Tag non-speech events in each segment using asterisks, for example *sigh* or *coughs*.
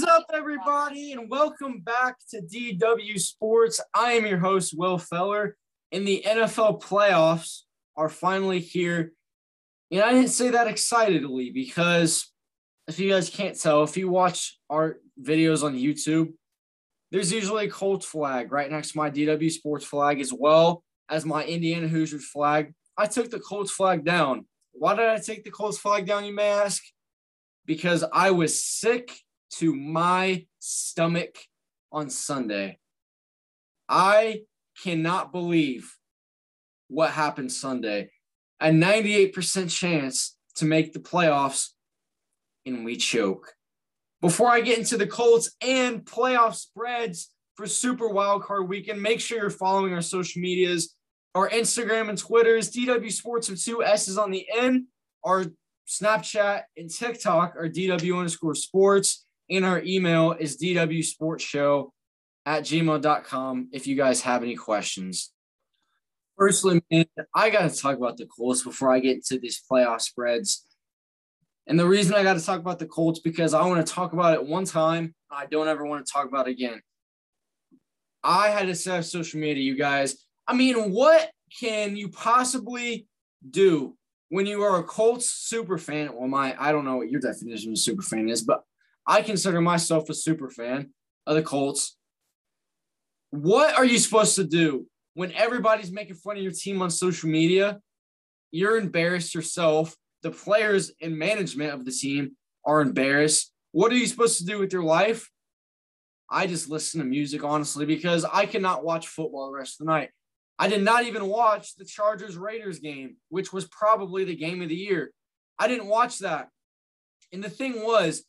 is up, everybody, and welcome back to DW Sports. I am your host, Will Feller, and the NFL playoffs are finally here. And I didn't say that excitedly because if you guys can't tell, if you watch our videos on YouTube, there's usually a Colts flag right next to my DW Sports flag, as well as my Indiana Hoosiers flag. I took the Colts flag down. Why did I take the Colts flag down, you may ask? Because I was sick to my stomach on Sunday. I cannot believe what happened Sunday. A 98% chance to make the playoffs, and we choke. Before I get into the Colts and playoff spreads for Super Wildcard Weekend, make sure you're following our social medias. Our Instagram and Twitter is DW Sports with two S's on the end. Our Snapchat and TikTok are DW underscore sports and our email is dwsportshow at gmail.com if you guys have any questions. Firstly, man, I got to talk about the Colts before I get into these playoff spreads. And the reason I got to talk about the Colts because I want to talk about it one time. I don't ever want to talk about it again. I had to set up social media, you guys. I mean, what can you possibly do when you are a Colts super fan? Well, my I don't know what your definition of super fan is, but I consider myself a super fan of the Colts. What are you supposed to do when everybody's making fun of your team on social media? You're embarrassed yourself. The players and management of the team are embarrassed. What are you supposed to do with your life? I just listen to music, honestly, because I cannot watch football the rest of the night. I did not even watch the Chargers Raiders game, which was probably the game of the year. I didn't watch that. And the thing was,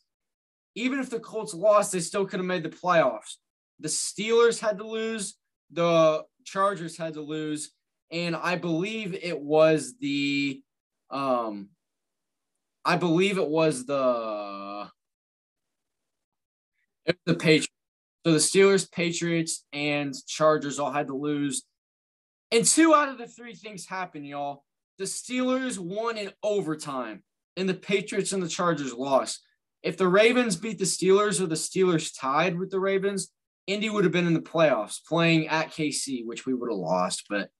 even if the Colts lost, they still could have made the playoffs. The Steelers had to lose, the Chargers had to lose, and I believe it was the um I believe it was the it was the Patriots. So the Steelers, Patriots, and Chargers all had to lose. And two out of the three things happened, y'all. The Steelers won in overtime, and the Patriots and the Chargers lost if the Ravens beat the Steelers or the Steelers tied with the Ravens, Indy would have been in the playoffs playing at KC, which we would have lost. But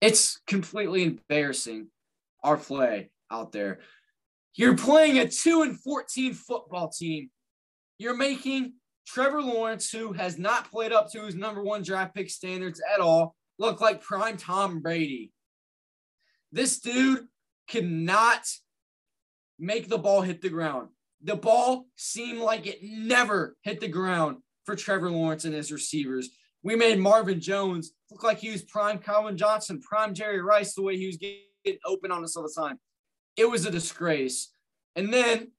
it's completely embarrassing our play out there. You're playing a 2 and 14 football team. You're making Trevor Lawrence, who has not played up to his number one draft pick standards at all, look like prime Tom Brady. This dude cannot make the ball hit the ground the ball seemed like it never hit the ground for Trevor Lawrence and his receivers. We made Marvin Jones look like he was prime Calvin Johnson, prime Jerry Rice, the way he was getting open on us all the time. It was a disgrace. And then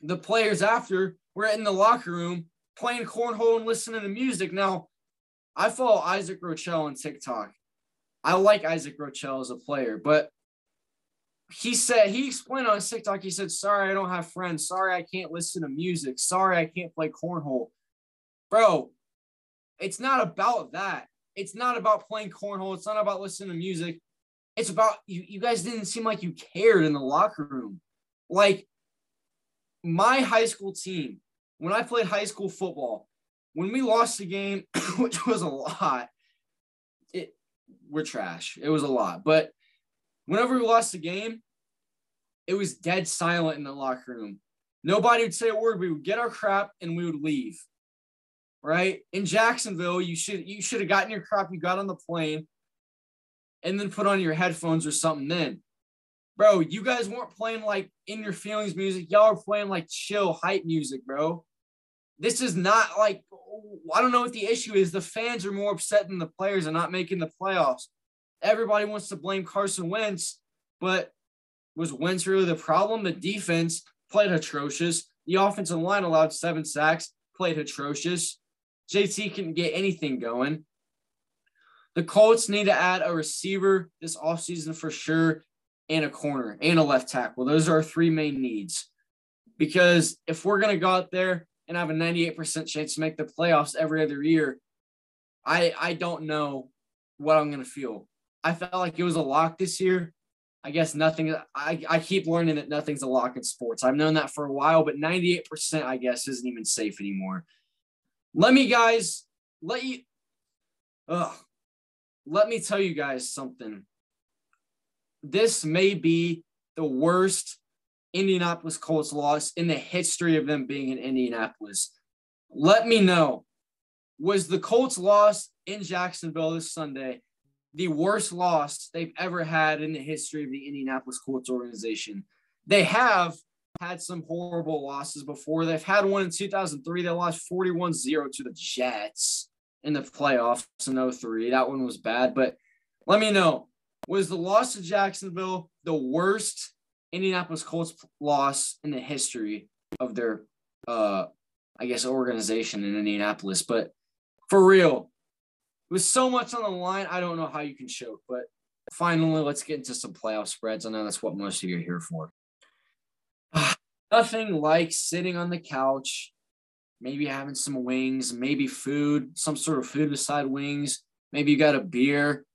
the players after were in the locker room playing cornhole and listening to music. Now, I follow Isaac Rochell on TikTok. I like Isaac Rochell as a player, but he said he explained on TikTok. He said, "Sorry, I don't have friends. Sorry, I can't listen to music. Sorry, I can't play cornhole." Bro, it's not about that. It's not about playing cornhole. It's not about listening to music. It's about you. You guys didn't seem like you cared in the locker room. Like my high school team, when I played high school football, when we lost the game, *coughs* which was a lot, it we're trash. It was a lot, but whenever we lost the game, it was dead silent in the locker room. Nobody would say a word. We would get our crap and we would leave. Right in Jacksonville, you should you should have gotten your crap. You got on the plane, and then put on your headphones or something. Then, bro, you guys weren't playing like in your feelings music. Y'all are playing like chill hype music, bro. This is not like I don't know what the issue is. The fans are more upset than the players are not making the playoffs everybody wants to blame Carson Wentz, but was Wentz really the problem? The defense played atrocious. The offensive line allowed seven sacks, played atrocious. JT couldn't get anything going. The Colts need to add a receiver this offseason for sure, and a corner and a left tackle. Those are our three main needs. Because if we're going to go out there and have a 98% chance to make the playoffs every other year, I I don't know what I'm going to feel. I felt like it was a lock this year. I guess nothing. I, I keep learning that nothing's a lock in sports. I've known that for a while, but 98%, I guess, isn't even safe anymore. Let me, guys, let you, ugh, let me tell you guys something. This may be the worst Indianapolis Colts loss in the history of them being in Indianapolis. Let me know was the Colts loss in Jacksonville this Sunday the worst loss they've ever had in the history of the Indianapolis Colts organization. They have had some horrible losses before. They've had one in 2003. They lost 41 0 to the Jets in the playoffs in 03. That one was bad. But let me know was the loss to Jacksonville the worst Indianapolis Colts loss in the history of their, uh, I guess, organization in Indianapolis? But for real, with so much on the line, I don't know how you can choke. But finally, let's get into some playoff spreads. I know that's what most of you are here for. *sighs* Nothing like sitting on the couch, maybe having some wings, maybe food, some sort of food beside wings. Maybe you got a beer.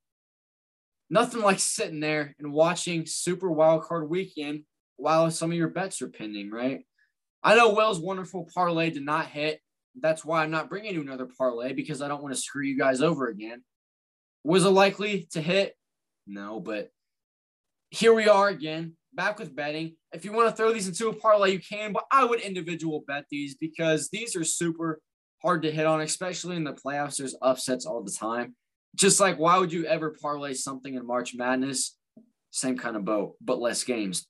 Nothing like sitting there and watching Super Wild Card Weekend while some of your bets are pending, right? I know Will's wonderful parlay did not hit. That's why I'm not bringing you another parlay because I don't want to screw you guys over again. Was it likely to hit? No, but here we are again, back with betting. If you want to throw these into a parlay, you can, but I would individual bet these because these are super hard to hit on, especially in the playoffs. There's upsets all the time. Just like, why would you ever parlay something in March Madness? Same kind of boat, but less games.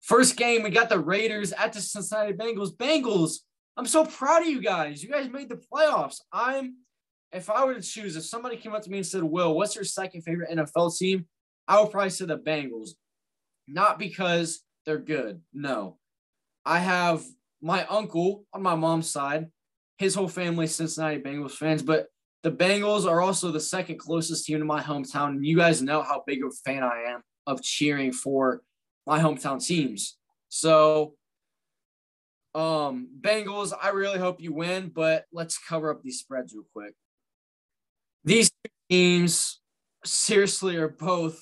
First game, we got the Raiders at the Cincinnati Bengals. Bengals I'm so proud of you guys. You guys made the playoffs. I'm, if I were to choose, if somebody came up to me and said, Will, what's your second favorite NFL team? I would probably say the Bengals. Not because they're good. No. I have my uncle on my mom's side, his whole family Cincinnati Bengals fans, but the Bengals are also the second closest team to my hometown. And you guys know how big of a fan I am of cheering for my hometown teams. So um, Bengals, I really hope you win, but let's cover up these spreads real quick. These teams seriously are both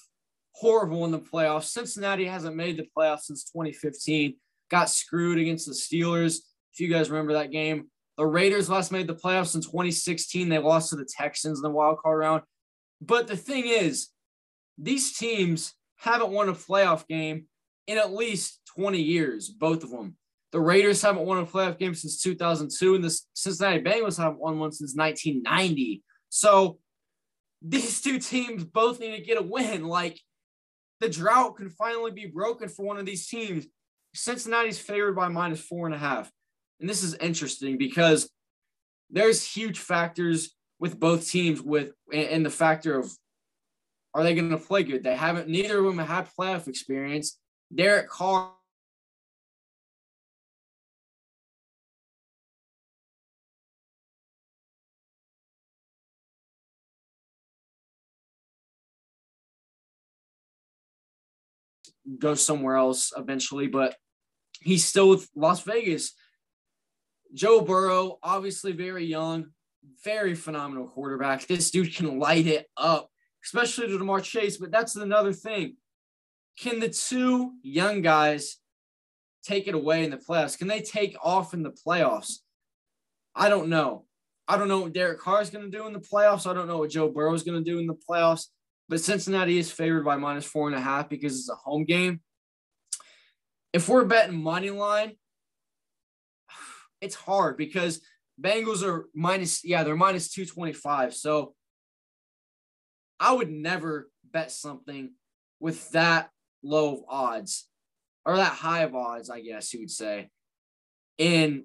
horrible in the playoffs. Cincinnati hasn't made the playoffs since 2015. Got screwed against the Steelers. If you guys remember that game, the Raiders last made the playoffs in 2016. They lost to the Texans in the wild card round. But the thing is, these teams haven't won a playoff game in at least 20 years, both of them. The Raiders haven't won a playoff game since 2002, and the Cincinnati Bengals haven't won one since 1990. So these two teams both need to get a win. Like the drought can finally be broken for one of these teams. Cincinnati's favored by minus four and a half. And this is interesting because there's huge factors with both teams with and the factor of are they going to play good? They haven't neither of them have playoff experience. Derek Carr go somewhere else eventually, but he's still with Las Vegas. Joe Burrow, obviously very young, very phenomenal quarterback. This dude can light it up, especially to Ja'Marr Chase. But that's another thing. Can the two young guys take it away in the playoffs? Can they take off in the playoffs? I don't know. I don't know what Derek Carr is going to do in the playoffs. I don't know what Joe Burrow is going to do in the playoffs. But Cincinnati is favored by minus four and a half because it's a home game. If we're betting money line, it's hard because Bengals are minus, yeah, they're minus 225. So I would never bet something with that low of odds or that high of odds, I guess you would say, in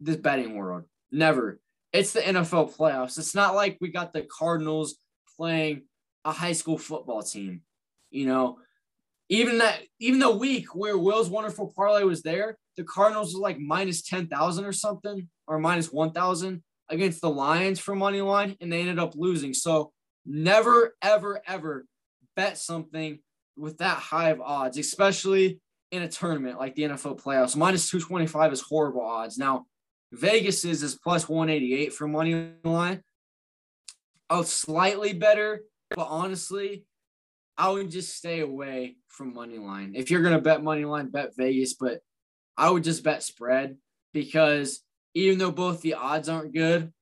the betting world. Never. It's the NFL playoffs. It's not like we got the Cardinals playing a high school football team. You know, even that, even the week where Will's wonderful parlay was there, the Cardinals was like minus 10,000 or something, or minus 1,000 against the Lions for money line, and they ended up losing. So never, ever, ever bet something with that high of odds, especially in a tournament like the NFL playoffs. Minus 225 is horrible odds. Now, Vegas is, is plus 188 for money line. A slightly better but honestly, I would just stay away from money line. If you're gonna bet money line, bet Vegas, but I would just bet spread because even though both the odds aren't good,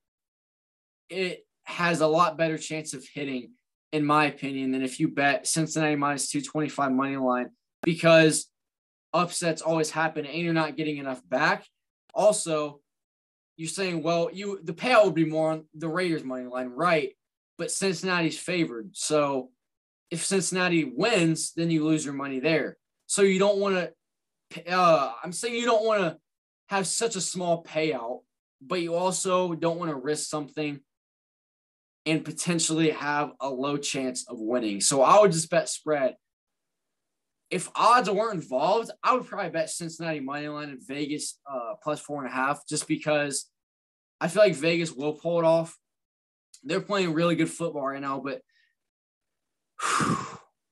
it has a lot better chance of hitting, in my opinion, than if you bet Cincinnati minus 225 money line because upsets always happen and you're not getting enough back. Also, you're saying, well, you the payout would be more on the Raiders money line, right? But Cincinnati's favored. So if Cincinnati wins, then you lose your money there. So you don't want to uh, I'm saying you don't want to have such a small payout, but you also don't want to risk something and potentially have a low chance of winning. So I would just bet spread. If odds weren't involved, I would probably bet Cincinnati money line in Vegas uh, plus four and a half, just because I feel like Vegas will pull it off. They're playing really good football right now, but *sighs*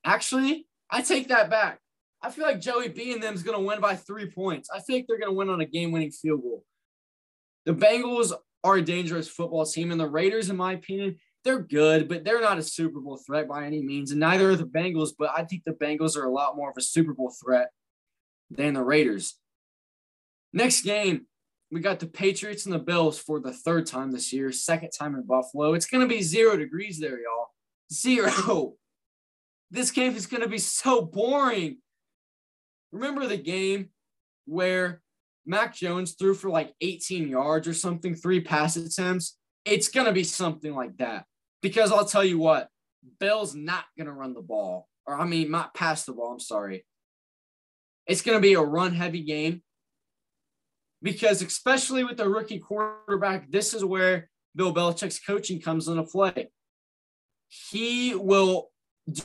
actually, I take that back. I feel like Joey B and them is going to win by three points. I think they're going to win on a game-winning field goal. The Bengals are a dangerous football team, and the Raiders, in my opinion, they're good, but they're not a Super Bowl threat by any means, and neither are the Bengals. But I think the Bengals are a lot more of a Super Bowl threat than the Raiders. Next game, we got the Patriots and the Bills for the third time this year, second time in Buffalo. It's going to be zero degrees there, y'all. Zero. This game is going to be so boring. Remember the game where Mac Jones threw for like 18 yards or something, three pass attempts? It's going to be something like that. Because I'll tell you what, Bill's not going to run the ball, or I mean, not pass the ball. I'm sorry. It's going to be a run heavy game because, especially with the rookie quarterback, this is where Bill Belichick's coaching comes into play. He will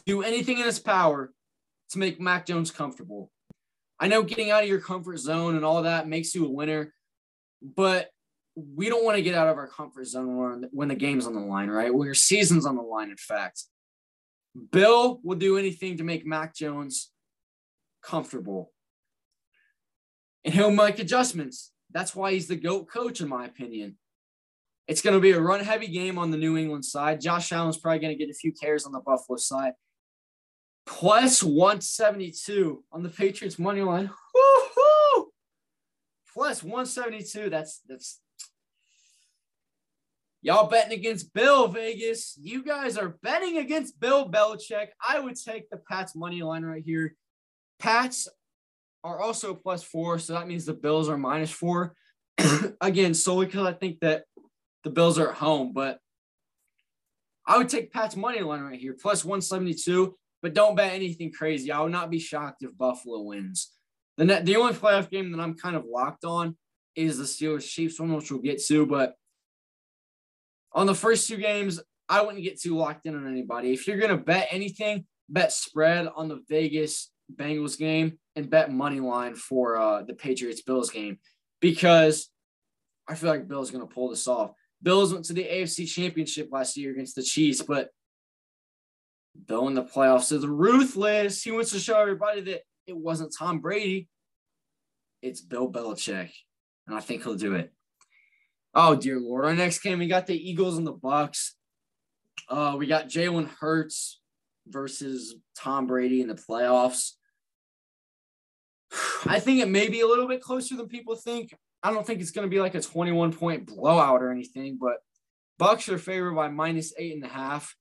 do anything in his power to make Mac Jones comfortable. I know getting out of your comfort zone and all that makes you a winner, but we don't want to get out of our comfort zone when, when the game's on the line, right? When your season's on the line, in fact. Bill will do anything to make Mac Jones comfortable. And he'll make adjustments. That's why he's the GOAT coach, in my opinion. It's going to be a run heavy game on the New England side. Josh Allen's probably going to get a few carries on the Buffalo side plus 172 on the Patriots money line. Woo-hoo! Plus 172. That's that's y'all betting against Bill Vegas. You guys are betting against Bill Belichick. I would take the Pats money line right here. Pats are also plus four, so that means the Bills are minus four. *clears throat* Again, solely because I think that the Bills are at home, but I would take Pat's money line right here, plus 172 but don't bet anything crazy. I would not be shocked if Buffalo wins. The net, the only playoff game that I'm kind of locked on is the Steelers Chiefs one, which we'll get to. But on the first two games, I wouldn't get too locked in on anybody. If you're gonna bet anything, bet spread on the Vegas Bengals game and bet money line for uh, the Patriots Bills game because I feel like Bill's gonna pull this off. Bills went to the AFC Championship last year against the Chiefs, but Bill in the playoffs is ruthless. He wants to show everybody that it wasn't Tom Brady. It's Bill Belichick. And I think he'll do it. Oh dear Lord. Our next game, we got the Eagles and the Bucks. Uh, we got Jalen Hurts versus Tom Brady in the playoffs. I think it may be a little bit closer than people think. I don't think it's going to be like a 21 point blowout or anything, but Bucks are favored by minus eight and a half.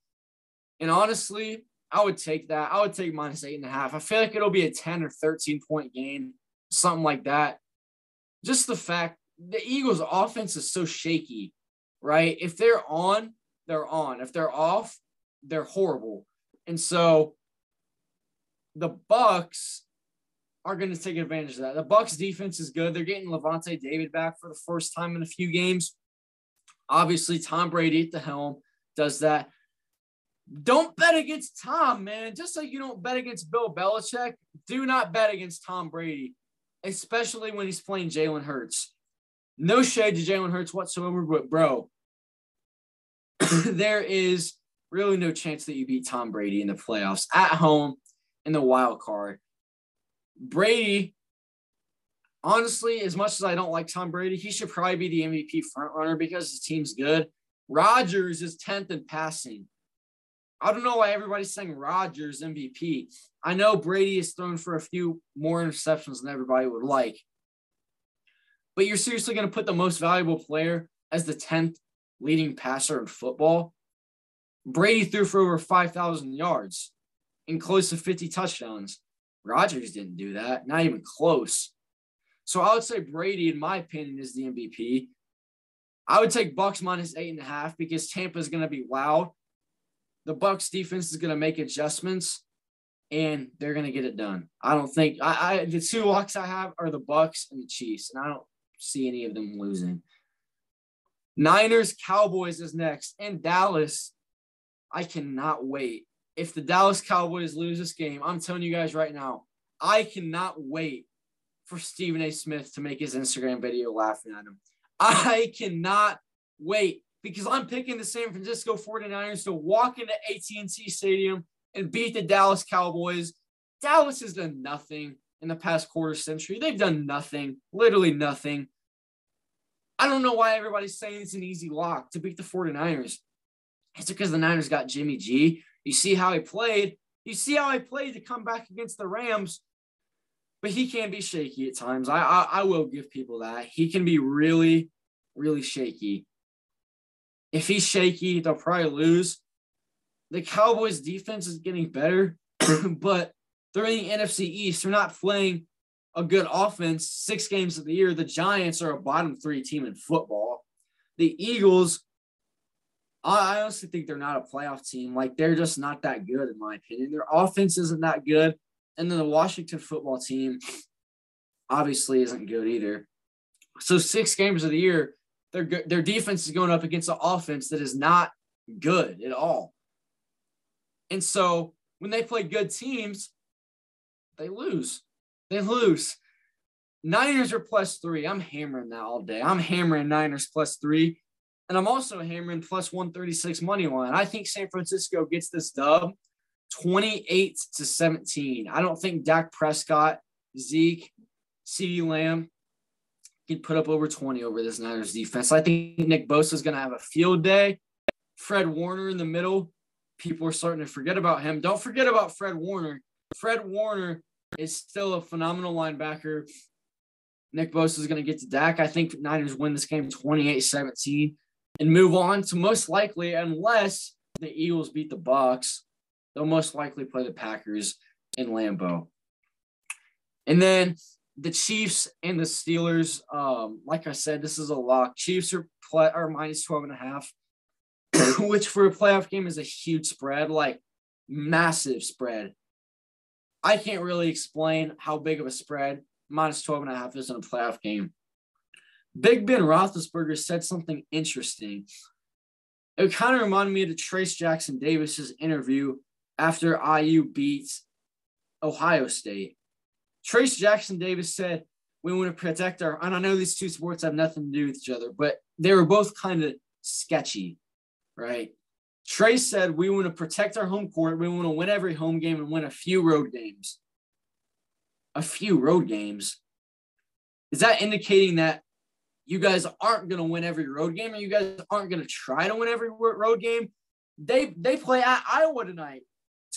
And honestly, I would take that. I would take minus eight and a half. I feel like it'll be a 10 or 13 point game, something like that. Just the fact the Eagles' offense is so shaky, right? If they're on, they're on. If they're off, they're horrible. And so the Bucks are going to take advantage of that. The Bucks defense is good. They're getting Lavonte David back for the first time in a few games. Obviously, Tom Brady at the helm does that. Don't bet against Tom, man. Just like you don't bet against Bill Belichick, do not bet against Tom Brady, especially when he's playing Jalen Hurts. No shade to Jalen Hurts whatsoever, but bro, *coughs* there is really no chance that you beat Tom Brady in the playoffs at home in the wild card. Brady, honestly, as much as I don't like Tom Brady, he should probably be the MVP frontrunner because his team's good. Rodgers is 10th in passing. I don't know why everybody's saying Rodgers MVP. I know Brady is thrown for a few more interceptions than everybody would like. But you're seriously going to put the most valuable player as the 10th leading passer in football? Brady threw for over 5,000 yards and close to 50 touchdowns. Rodgers didn't do that, not even close. So I would say Brady, in my opinion, is the MVP. I would take Bucks minus eight and a half because Tampa is going to be loud. The Bucks defense is going to make adjustments, and they're going to get it done. I don't think I, I the two locks I have are the Bucks and the Chiefs, and I don't see any of them losing. Niners Cowboys is next, and Dallas. I cannot wait. If the Dallas Cowboys lose this game, I'm telling you guys right now, I cannot wait for Stephen A. Smith to make his Instagram video laughing at him. I cannot wait because I'm picking the San Francisco 49ers to walk into AT&T Stadium and beat the Dallas Cowboys. Dallas has done nothing in the past quarter century. They've done nothing, literally nothing. I don't know why everybody's saying it's an easy lock to beat the 49ers. It's because the Niners got Jimmy G. You see how he played. You see how he played to come back against the Rams but he can be shaky at times. I, I, I will give people that. He can be really, really shaky. If he's shaky, they'll probably lose. The Cowboys defense is getting better, *clears throat* but they're in the NFC East. They're not playing a good offense six games of the year. The Giants are a bottom three team in football. The Eagles, I honestly think they're not a playoff team. Like they're just not that good, in my opinion. Their offense isn't that good. And then the Washington football team obviously isn't good either. So six games of the year, their their defense is going up against an offense that is not good at all. And so when they play good teams, they lose. They lose. Niners are plus three. I'm hammering that all day. I'm hammering Niners plus three. And I'm also hammering plus 136 money line. I think San Francisco gets this dub 28 to 17. I don't think Dak Prescott, Zeke, CeeDee Lamb can put up over 20 over this Niners defense. I think Nick Bosa is going to have a field day. Fred Warner in the middle. People are starting to forget about him. Don't forget about Fred Warner. Fred Warner is still a phenomenal linebacker. Nick Bosa is going to get to Dak. I think Niners win this game 28 17 and move on to most likely, unless the Eagles beat the Bucks, they'll most likely play the Packers in Lambeau. And then the Chiefs and the Steelers, um, like I said, this is a lock. Chiefs are play are minus 12 and a half, *coughs* which for a playoff game is a huge spread, like massive spread. I can't really explain how big of a spread minus 12 and a half is in a playoff game. Big Ben Roethlisberger said something interesting. It kind of reminded me of Trace Jackson Davis's interview after IU beats Ohio State. Trace Jackson Davis said, We want to protect our, and I know these two sports have nothing to do with each other, but they were both kind of sketchy, right? Trace said, We want to protect our home court. We want to win every home game and win a few road games. A few road games. Is that indicating that you guys aren't going to win every road game or you guys aren't going to try to win every road game? They they play at Iowa tonight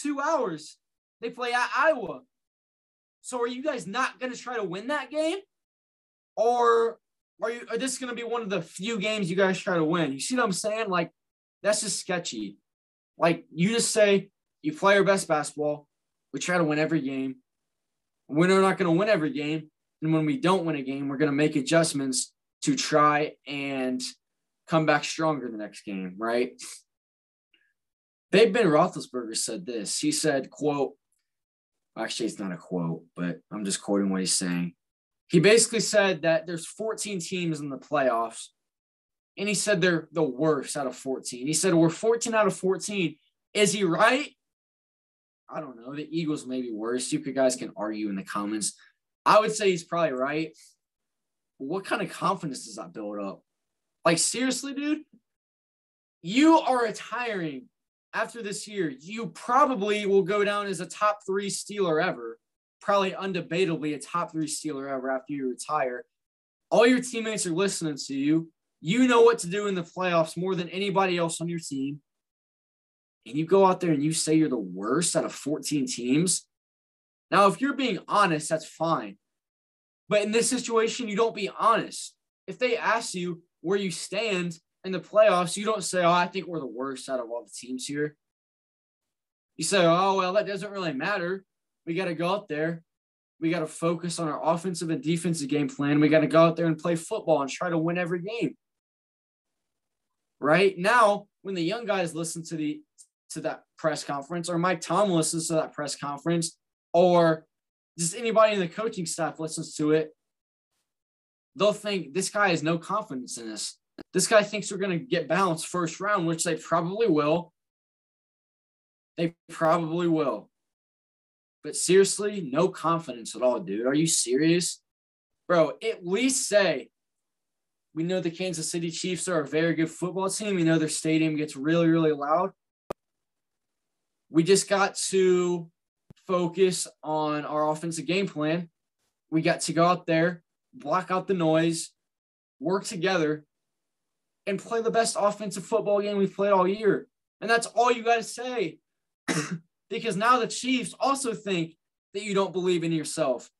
two hours. They play at Iowa. So are you guys not going to try to win that game? Or are you are this going to be one of the few games you guys try to win? You see what I'm saying? Like that's just sketchy. Like you just say you play our best basketball. We try to win every game. We're not going to win every game. And when we don't win a game, we're going to make adjustments to try and come back stronger the next game, right? Big Ben Roethlisberger said this. He said, quote, actually, it's not a quote, but I'm just quoting what he's saying. He basically said that there's 14 teams in the playoffs, and he said they're the worst out of 14. He said, We're 14 out of 14. Is he right? I don't know. The Eagles may be worse. You guys can argue in the comments. I would say he's probably right. What kind of confidence does that build up? Like, seriously, dude, you are retiring after this year, you probably will go down as a top three Steeler ever, probably undebatably a top three Steeler ever after you retire. All your teammates are listening to you. You know what to do in the playoffs more than anybody else on your team. and you go out there and you say you're the worst out of 14 teams. Now, if you're being honest, that's fine. But in this situation, you don't be honest. If they ask you where you stand in the playoffs, you don't say, Oh, I think we're the worst out of all the teams here. You say, Oh, well, that doesn't really matter. We got to go out there. We got to focus on our offensive and defensive game plan. We got to go out there and play football and try to win every game. Right now, when the young guys listen to the to that press conference, or Mike Tom listens to that press conference, or just anybody in the coaching staff listens to it, they'll think this guy has no confidence in us. This guy thinks we're going to get bounced first round, which they probably will. They probably will. But seriously, no confidence at all, dude. Are you serious? Bro, at least say, we know the Kansas City Chiefs are a very good football team. We know their stadium gets really, really loud. We just got to focus on our offensive game plan. We got to go out there, block out the noise, work together, and play the best offensive football game we've played all year. And that's all you got to say. *coughs* because now the Chiefs also think that you don't believe in yourself.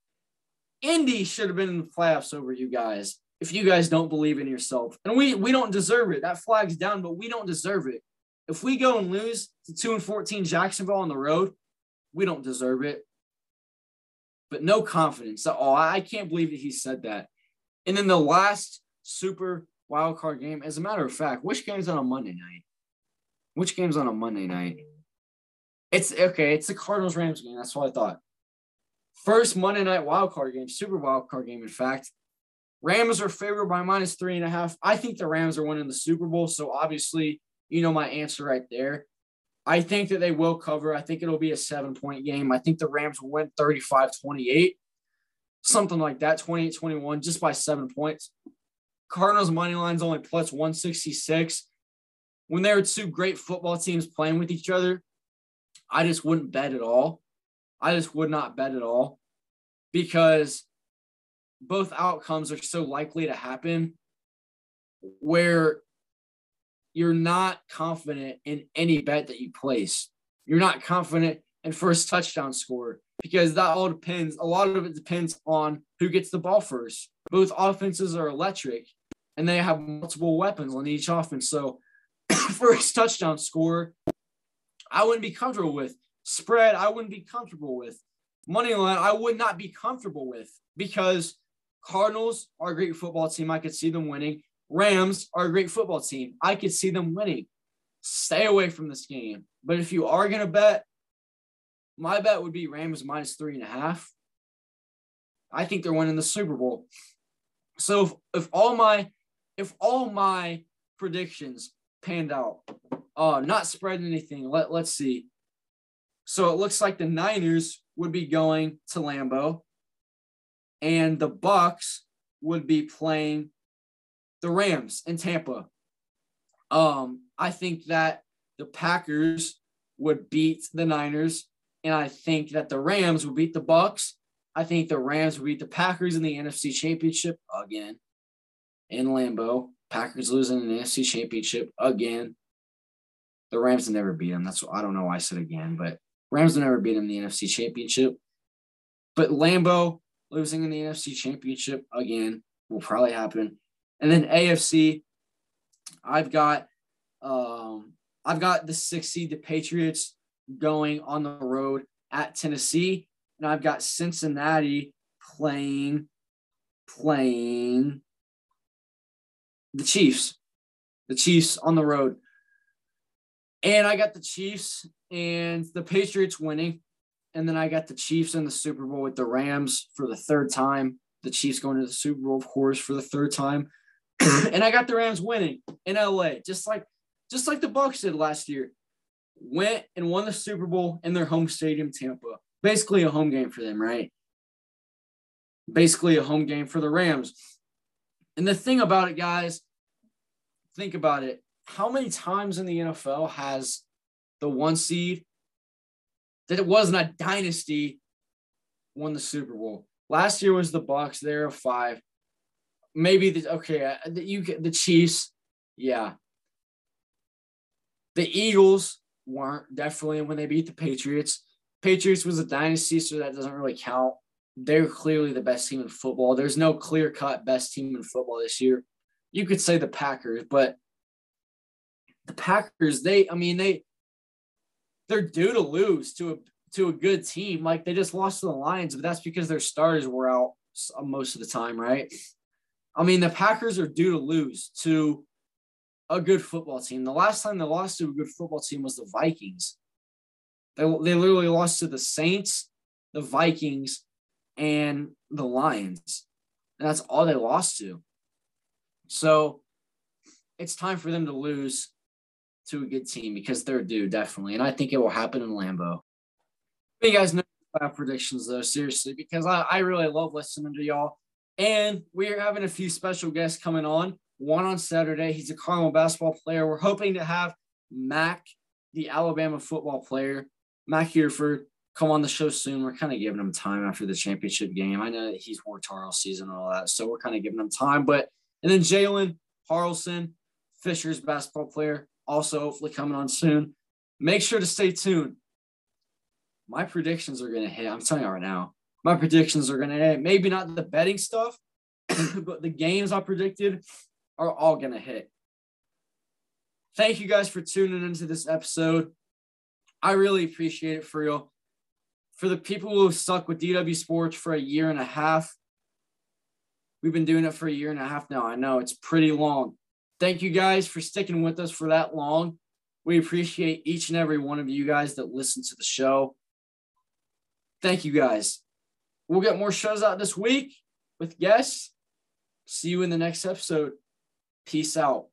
Indy should have been in the playoffs over you guys if you guys don't believe in yourself. And we we don't deserve it. That flag's down, but we don't deserve it. If we go and lose to 2 and 14 Jacksonville on the road, we don't deserve it. But no confidence all. Oh, I can't believe that he said that. And then the last super wild card game, as a matter of fact, which game's on a Monday night? Which game's on a Monday night? It's okay, it's the Cardinals Rams game. That's what I thought. First Monday night wild card game, super wild card game, in fact. Rams are favored by minus three and a half. I think the Rams are winning the Super Bowl. So obviously, you know my answer right there. I think that they will cover. I think it'll be a seven point game. I think the Rams will win 35 28, something like that, 28 21, just by seven points. Cardinals money line's only plus 166. When there are two great football teams playing with each other, I just wouldn't bet at all. I just would not bet at all because both outcomes are so likely to happen where you're not confident in any bet that you place. You're not confident in first touchdown score because that all depends. A lot of it depends on who gets the ball first. Both offenses are electric and they have multiple weapons on each offense. So, *coughs* first touchdown score, I wouldn't be comfortable with. Spread, I wouldn't be comfortable with. Money line, I would not be comfortable with because Cardinals are a great football team. I could see them winning. Rams are a great football team. I could see them winning. Stay away from this game. But if you are going to bet, my bet would be Rams minus three and a half. I think they're winning the Super Bowl. So if, if all my if all my predictions panned out, uh, not spreading anything. Let let's see. So it looks like the Niners would be going to Lambeau, and the Bucks would be playing the Rams in Tampa. Um, I think that the Packers would beat the Niners, and I think that the Rams would beat the Bucks. I think the Rams would beat the Packers in the NFC Championship again in Lambeau. Packers losing in the NFC Championship again. The Rams never beat them. That's I don't know why I said again, but Rams never beat them in the NFC Championship. But Lambeau losing in the NFC Championship again will probably happen. And then AFC, I've got um, I've got the six seed, the Patriots, going on the road at Tennessee, and I've got Cincinnati playing playing the Chiefs. The Chiefs on the road. And I got the Chiefs and the Patriots winning. And then I got the Chiefs in the Super Bowl with the Rams for the third time. The Chiefs going to the Super Bowl, of course, for the third time. *clears throat* and I got the Rams winning in LA, just like just like the Bucks did last year. Went and won the Super Bowl in their home stadium, Tampa. Basically a home game for them, right? Basically a home game for the Rams. And the thing about it, guys, think about it. How many times in the NFL has the one seed that it wasn't a dynasty won the Super Bowl? Last year was the Bucks. They're a five. Maybe the okay. Uh, the, you the Chiefs, yeah. The Eagles weren't definitely when they beat the Patriots. Patriots was a dynasty, so that doesn't really count. They're clearly the best team in football. There's no clear cut best team in football this year. You could say the Packers, but the Packers, they, I mean, they, they're due to lose to a to a good team. Like they just lost to the Lions, but that's because their starters were out most of the time, right? I mean, the Packers are due to lose to a good football team. The last time they lost to a good football team was the Vikings. They, they literally lost to the Saints, the Vikings, and the Lions. And that's all they lost to. So it's time for them to lose to a good team because they're due, definitely. And I think it will happen in Lambeau. You guys know my predictions, though, seriously, because I, I really love listening to y'all. And we're having a few special guests coming on. One on Saturday. He's a Carmel basketball player. We're hoping to have Mac, the Alabama football player, Mac Hereford, come on the show soon. We're kind of giving him time after the championship game. I know he's worked all season and all that, so we're kind of giving him time. But and then Jalen Harrelson, Fisher's basketball player, also hopefully coming on soon. Make sure to stay tuned. My predictions are going to hit. I'm telling you right now. My predictions are going to eh, hit. Maybe not the betting stuff, *clears throat* but the games I predicted are all going to hit. Thank you guys for tuning into this episode. I really appreciate it for real. For the people who have stuck with DW Sports for a year and a half, we've been doing it for a year and a half now. I know it's pretty long. Thank you guys for sticking with us for that long. We appreciate each and every one of you guys that listen to the show. Thank you guys. We'll get more shows out this week with guests. See you in the next episode. Peace out.